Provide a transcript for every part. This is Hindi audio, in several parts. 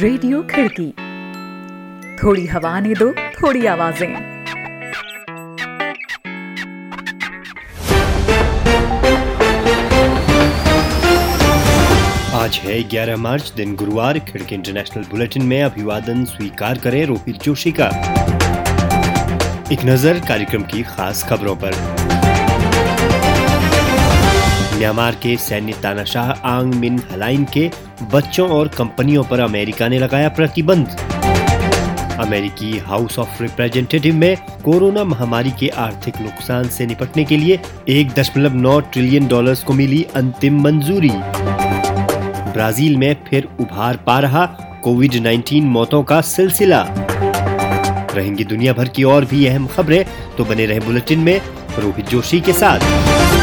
रेडियो खिड़की। थोड़ी हवा ने दो, थोड़ी आवाज़ें। आज है 11 मार्च, दिन गुरुवार। खिड़की इंटरनेशनल बुलेटिन में अभिवादन स्वीकार करें रोहित जोशी का। एक नज़र कार्यक्रम की खास खबरों पर। म्यांमार के सैन्य तानाशाह आंग मिन हलाइन के बच्चों और कंपनियों पर अमेरिका ने लगाया प्रतिबंध। अमेरिकी हाउस ऑफ़ रिप्रेजेंटेटिव में कोरोना महामारी के आर्थिक नुकसान से निपटने के लिए एक दशमलव नौ ट्रिलियन डॉलर्स को मिली अंतिम मंजूरी। ब्राज़ील में फिर उभार पा रहा कोविड 19 मौतों का सिलसिला। रहेंगी दुनिया भर की और भी अहम खबरें तो बने रहे बुलेटिन में रोहित जोशी के साथ।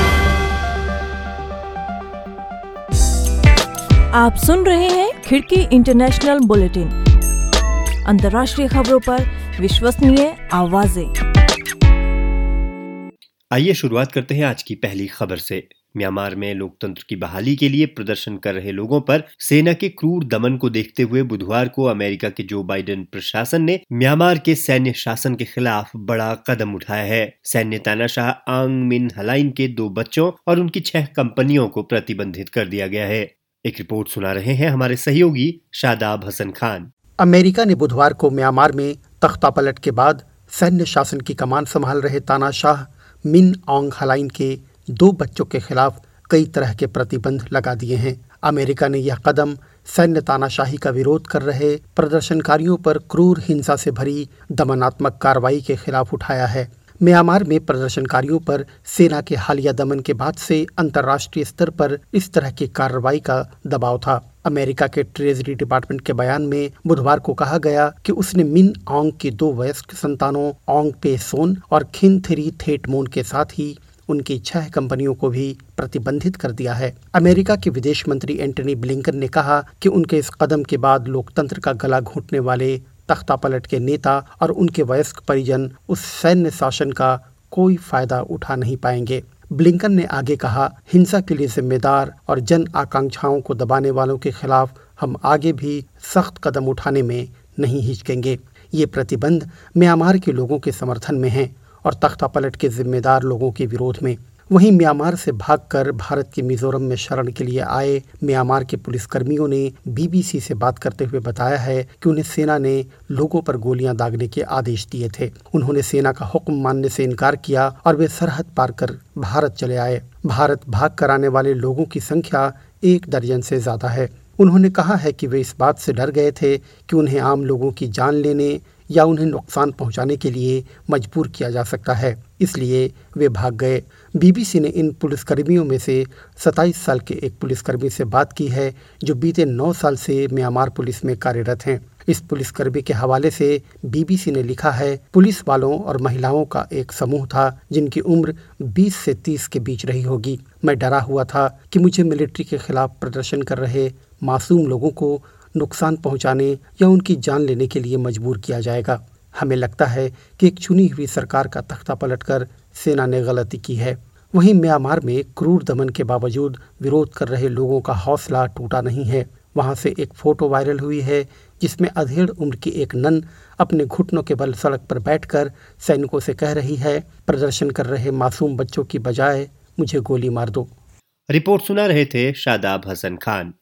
आप सुन रहे हैं खिड़की इंटरनेशनल बुलेटिन। अंतर्राष्ट्रीय खबरों पर विश्वसनीय आवाज़ें। आइए शुरुआत करते हैं आज की पहली खबर से। म्यांमार में लोकतंत्र की बहाली के लिए प्रदर्शन कर रहे लोगों पर सेना के क्रूर दमन को देखते हुए बुधवार को अमेरिका के जो बाइडेन प्रशासन ने म्यांमार के सैन्य शासन के खिलाफ बड़ा कदम उठाया है। सैन्य तानाशाह आंग मिन हलाइन के दो बच्चों और उनकी छह कंपनियों को प्रतिबंधित कर दिया गया है। एक रिपोर्ट सुना रहे हैं हमारे सहयोगी शादाब हसन खान। अमेरिका ने बुधवार को म्यांमार में तख्ता पलट के बाद सैन्य शासन की कमान संभाल रहे तानाशाह मिन ओंग हलाइन के दो बच्चों के खिलाफ कई तरह के प्रतिबंध लगा दिए हैं। अमेरिका ने यह कदम सैन्य तानाशाही का विरोध कर रहे प्रदर्शनकारियों पर क्रूर हिंसा से भरी दमनात्मक कार्रवाई के खिलाफ उठाया है। म्यांमार में प्रदर्शनकारियों पर सेना के हालिया दमन के बाद से अंतर्राष्ट्रीय स्तर पर इस तरह की कार्रवाई का दबाव था। अमेरिका के ट्रेजरी डिपार्टमेंट के बयान में बुधवार को कहा गया कि उसने मिन ओंग के दो वयस्क संतानों ओंग पे सोन और खिन थेरी थेटमोन के साथ ही उनकी छह कंपनियों को भी प्रतिबंधित कर दिया है। अमेरिका के विदेश मंत्री एंटनी ब्लिंकन ने कहा कि उनके इस कदम के बाद लोकतंत्र का गला घोटने वाले तख्ता पलट के नेता और उनके वयस्क परिजन उस सैन्य शासन का कोई फ़ायदा उठा नहीं पाएँगे। ब्लिंकन ने आगे कहा, हिंसा के लिए जिम्मेदार और जन आकांक्षाओं को दबाने वालों के खिलाफ हम आगे भी सख्त कदम उठाने में नहीं हिचकेंगे। ये प्रतिबंध म्यांमार के लोगों के समर्थन में हैं और तख्ता पलट के जिम्मेदार लोगों के विरोध में। वहीं म्यांमार से भागकर भारत के मिजोरम में शरण के लिए आए म्यांमार के पुलिसकर्मियों ने बीबीसी से बात करते हुए बताया है कि उन्हें सेना ने लोगों पर गोलियाँ दागने के आदेश दिए थे। उन्होंने सेना का हुक्म मानने से इनकार किया और वे सरहद पार कर भारत चले आए। भारत भाग कर आने वाले लोगों की संख्या एक दर्जन से ज़्यादा है। उन्होंने कहा है कि वे इस बात से डर गए थे कि उन्हें आम लोगों की जान लेने या उन्हें नुकसान पहुँचाने के लिए मजबूर किया जा सकता है। इसलिए वे भाग गए। बीबीसी ने इन पुलिसकर्मियों में से 27 साल के एक पुलिसकर्मी से बात की है, जो बीते 9 साल से म्यांमार पुलिस में कार्यरत हैं। इस पुलिसकर्मी के हवाले से बीबीसी ने लिखा है, पुलिस वालों और महिलाओं का एक समूह था, जिनकी उम्र 20 से 30 के बीच रही होगी। मैं डरा हुआ था कि मुझे मिलिट्री के खिलाफ प्रदर्शन कर रहे मासूम लोगों को नुकसान पहुँचाने या उनकी जान लेने के लिए मजबूर किया जाएगा। हमें लगता है कि एक चुनी हुई सरकार का तख्ता पलटकर सेना ने गलती की है। वहीं म्यांमार में क्रूर दमन के बावजूद विरोध कर रहे लोगों का हौसला टूटा नहीं है। वहाँ से एक फ़ोटो वायरल हुई है, जिसमें अधेड़ उम्र की एक नन अपने घुटनों के बल सड़क पर बैठकर सैनिकों से कह रही है, प्रदर्शन कर रहे मासूम बच्चों की बजाय मुझे गोली मार दो। रिपोर्ट सुना रहे थे शादाब हसन खान।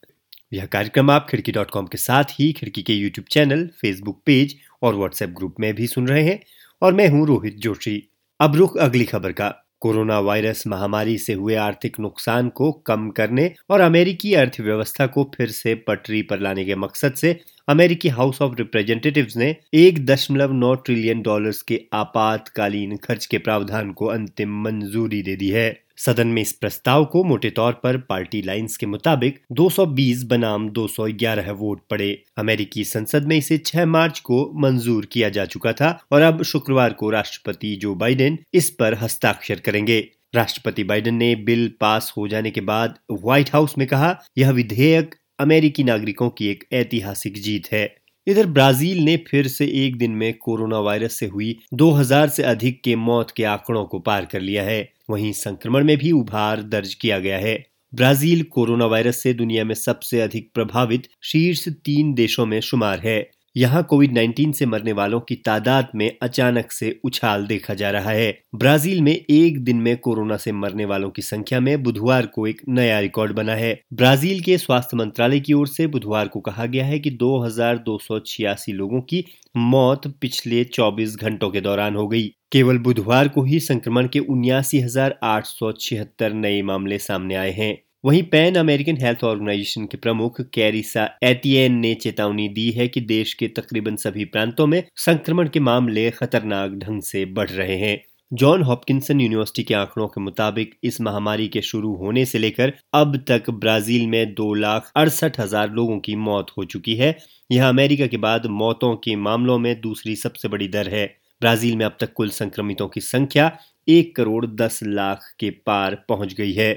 यह कार्यक्रम आप खिड़की डॉट कॉम के साथ ही खिड़की के यूट्यूब चैनल, फेसबुक पेज और व्हाट्सएप ग्रुप में भी सुन रहे हैं। और मैं हूँ रोहित जोशी। अब रुख अगली खबर का। कोरोना वायरस महामारी से हुए आर्थिक नुकसान को कम करने और अमेरिकी अर्थव्यवस्था को फिर से पटरी पर लाने के मकसद से अमेरिकी हाउस ऑफ़ रिप्रेजेंटेटिव्स ने एक दशमलव नौ ट्रिलियन डॉलर्स के आपातकालीन खर्च के प्रावधान को अंतिम मंजूरी दे दी है। सदन में इस प्रस्ताव को मोटे तौर पर पार्टी लाइंस के मुताबिक 220 बनाम 211 वोट पड़े। अमेरिकी संसद में इसे 6 मार्च को मंजूर किया जा चुका था और अब शुक्रवार को राष्ट्रपति जो बाइडेन इस पर हस्ताक्षर करेंगे। राष्ट्रपति बाइडेन ने बिल पास हो जाने के बाद व्हाइट हाउस में कहा, यह विधेयक अमेरिकी नागरिकों की एक ऐतिहासिक जीत है। इधर ब्राज़ील ने फिर से एक दिन में कोरोना वायरस से हुई 2000 से अधिक के मौत के आंकड़ों को पार कर लिया है। वहीं संक्रमण में भी उभार दर्ज किया गया है। ब्राज़ील कोरोना वायरस से दुनिया में सबसे अधिक प्रभावित शीर्ष तीन देशों में शुमार है। यहाँ कोविड 19 से मरने वालों की तादाद में अचानक से उछाल देखा जा रहा है। ब्राज़ील में एक दिन में कोरोना से मरने वालों की संख्या में बुधवार को एक नया रिकॉर्ड बना है। ब्राज़ील के स्वास्थ्य मंत्रालय की ओर से बुधवार को कहा गया है कि दो हज़ार दो सौ छियासी लोगों की मौत पिछले 24 घंटों के दौरान हो गई। केवल बुधवार को ही संक्रमण के उन्यासी नए मामले सामने आए हैं। वहीं पैन अमेरिकन हेल्थ ऑर्गेनाइजेशन के प्रमुख कैरिसा एटियन ने चेतावनी दी है कि देश के तकरीबन सभी प्रांतों में संक्रमण के मामले खतरनाक ढंग से बढ़ रहे हैं। जॉन हॉपकिंसन यूनिवर्सिटी के आंकड़ों के मुताबिक इस महामारी के शुरू होने से लेकर अब तक ब्राज़ील में दो लाख अड़सठ हज़ार लोगों की मौत हो चुकी है। यह अमेरिका के बाद मौतों के मामलों में दूसरी सबसे बड़ी दर है। ब्राज़ील में अब तक कुल संक्रमितों की संख्या एक करोड़ दस लाख के पार पहुँच गई है।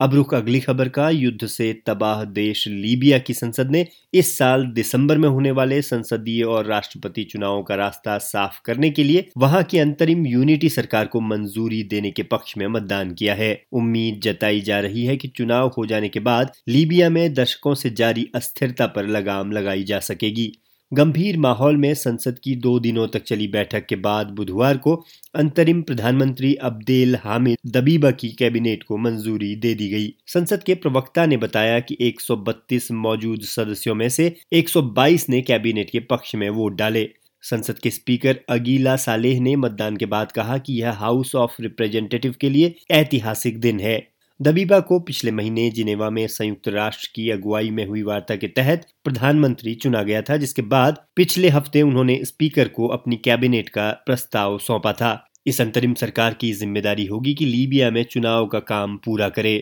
अब रुक अगली खबर का युद्ध से तबाह देश लीबिया की संसद ने इस साल दिसंबर में होने वाले संसदीय और राष्ट्रपति चुनावों का रास्ता साफ़ करने के लिए वहाँ की अंतरिम यूनिटी सरकार को मंजूरी देने के पक्ष में मतदान किया है। उम्मीद जताई जा रही है कि चुनाव हो जाने के बाद लीबिया में दशकों से जारी अस्थिरता पर लगाम लगाई जा सकेगी। गंभीर माहौल में संसद की दो दिनों तक चली बैठक के बाद बुधवार को अंतरिम प्रधानमंत्री अब्देल हामिद दबीबा की कैबिनेट को मंजूरी दे दी गई। संसद के प्रवक्ता ने बताया कि 132 मौजूद सदस्यों में से 122 ने कैबिनेट के पक्ष में वोट डाले। संसद के स्पीकर अगीला सालेह ने मतदान के बाद कहा कि यह हाउस ऑफ़ रिप्रेजेंटेटिव के लिए ऐतिहासिक दिन है। दबीबा को पिछले महीने जिनेवा में संयुक्त राष्ट्र की अगुवाई में हुई वार्ता के तहत प्रधानमंत्री चुना गया था, जिसके बाद पिछले हफ़्ते उन्होंने स्पीकर को अपनी कैबिनेट का प्रस्ताव सौंपा था। इस अंतरिम सरकार की ज़िम्मेदारी होगी कि लीबिया में चुनाव का काम पूरा करे।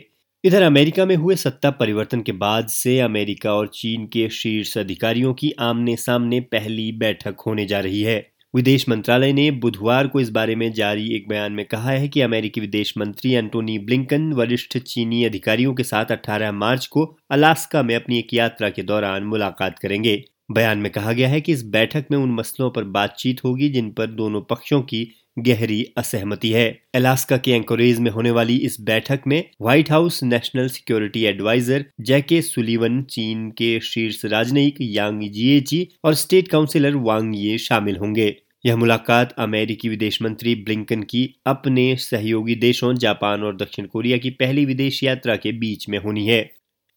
इधर अमेरिका में हुए सत्ता परिवर्तन के बाद से अमेरिका और चीन के शीर्ष अधिकारियों की आमने सामने पहली बैठक होने जा रही है। विदेश मंत्रालय ने बुधवार को इस बारे में जारी एक बयान में कहा है कि अमेरिकी विदेश मंत्री एंटोनी ब्लिंकन वरिष्ठ चीनी अधिकारियों के साथ 18 मार्च को अलास्का में अपनी एक यात्रा के दौरान मुलाकात करेंगे। बयान में कहा गया है कि इस बैठक में उन मसलों पर बातचीत होगी जिन पर दोनों पक्षों की गहरी असहमति है। अलास्का के एंकोरेज में होने वाली इस बैठक में White House National Security Adviser Jake Sullivan, चीन के शीर्ष राजनयिक यांग जिएची और स्टेट काउंसिलर वांग ये शामिल होंगे। यह मुलाकात अमेरिकी विदेश मंत्री ब्लिंकन की अपने सहयोगी देशों, जापान और दक्षिण कोरिया की पहली विदेश यात्रा के बीच में होनी है।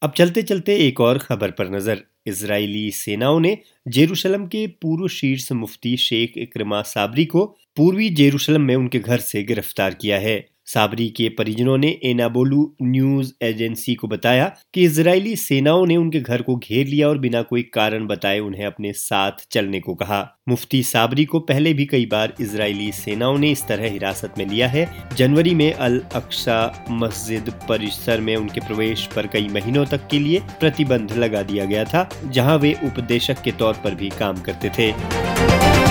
अब चलते चलते एक और खबर पर नज़र। इसराइली सेनाओं ने जेरूशलम के पूर्व शीर्ष मुफ्ती शेख इक्रमा साबरी को पूर्वी जेरूशलम में उनके घर से गिरफ़्तार किया है। साबरी के परिजनों ने एनाबोलू न्यूज़ एजेंसी को बताया कि इजरायली सेनाओं ने उनके घर को घेर लिया और बिना कोई कारण बताए उन्हें अपने साथ चलने को कहा। मुफ्ती साबरी को पहले भी कई बार इजरायली सेनाओं ने इस तरह हिरासत में लिया है। जनवरी में अल अक्सा मस्जिद परिसर में उनके प्रवेश पर कई महीनों तक के लिए प्रतिबंध लगा दिया गया था, जहाँ वे उपदेशक के तौर पर भी काम करते थे।